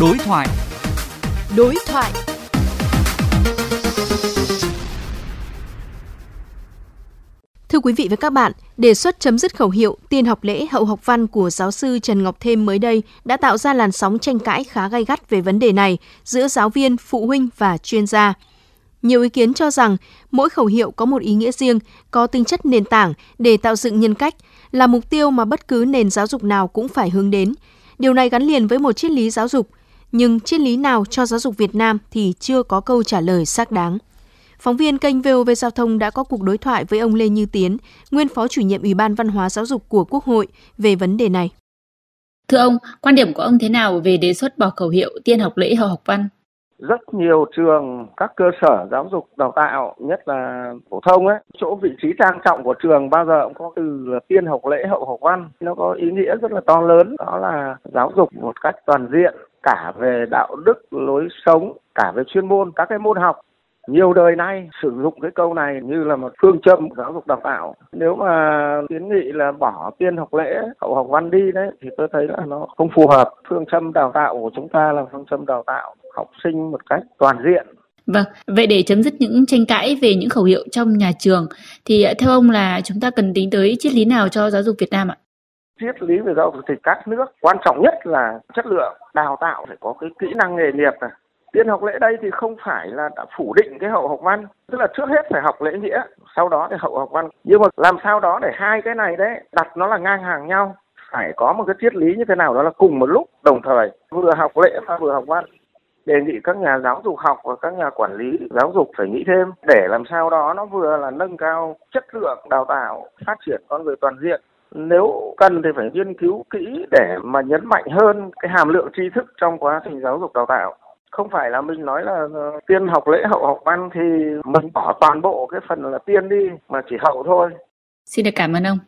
Đối thoại. Đối thoại. Thưa quý vị và các bạn, đề xuất chấm dứt khẩu hiệu tiên học lễ hậu học văn của giáo sư Trần Ngọc Thêm mới đây đã tạo ra làn sóng tranh cãi khá gay gắt về vấn đề này giữa giáo viên, phụ huynh và chuyên gia. Nhiều ý kiến cho rằng mỗi khẩu hiệu có một ý nghĩa riêng, có tính chất nền tảng để tạo dựng nhân cách, là mục tiêu mà bất cứ nền giáo dục nào cũng phải hướng đến. Điều này gắn liền với một triết lý giáo dục, nhưng triết lý nào cho giáo dục Việt Nam thì chưa có câu trả lời xác đáng. Phóng viên kênh VOV Giao thông đã có cuộc đối thoại với ông Lê Như Tiến, nguyên phó chủ nhiệm Ủy ban Văn hóa Giáo dục của Quốc hội về vấn đề này. Thưa ông, quan điểm của ông thế nào về đề xuất bỏ khẩu hiệu tiên học lễ hậu học văn? rất nhiều trường các cơ sở giáo dục đào tạo nhất là phổ thông ấy chỗ vị trí trang trọng của trường bao giờ cũng có từ là tiên học lễ hậu học văn nó có ý nghĩa rất là to lớn đó là giáo dục một cách toàn diện cả về đạo đức lối sống cả về chuyên môn các cái môn học. Nhiều đời nay sử dụng cái câu này như là một phương châm giáo dục đào tạo. Nếu mà kiến nghị là bỏ tiên học lễ hậu học văn đi đấy thì tôi thấy là nó không phù hợp. Phương châm đào tạo của chúng ta là phương châm đào tạo học sinh một cách toàn diện. Vâng, vậy để chấm dứt những tranh cãi về những khẩu hiệu trong nhà trường thì theo ông là chúng ta cần tính tới triết lý nào cho giáo dục Việt Nam ạ? Triết lý về giáo dục thì các nước, quan trọng nhất là chất lượng đào tạo phải có cái kỹ năng nghề nghiệp này. Tiên học lễ đây thì không phải là đã phủ định cái hậu học văn, tức là trước hết phải học lễ nghĩa, sau đó thì hậu học văn. Nhưng mà làm sao đó để hai cái này đấy, đặt nó là ngang hàng nhau, phải có một cái triết lý như thế nào đó là cùng một lúc, đồng thời vừa học lễ và vừa học văn. Đề nghị các nhà giáo dục học và các nhà quản lý giáo dục phải nghĩ thêm, để làm sao đó nó vừa là nâng cao chất lượng đào tạo, phát triển con người toàn diện nếu cần thì phải nghiên cứu kỹ để mà nhấn mạnh hơn cái hàm lượng tri thức trong quá trình giáo dục đào tạo không phải là mình nói là ờ, tiên học lễ hậu học văn thì mình bỏ toàn bộ cái phần là tiên đi, mà chỉ hậu thôi Xin được cảm ơn ông.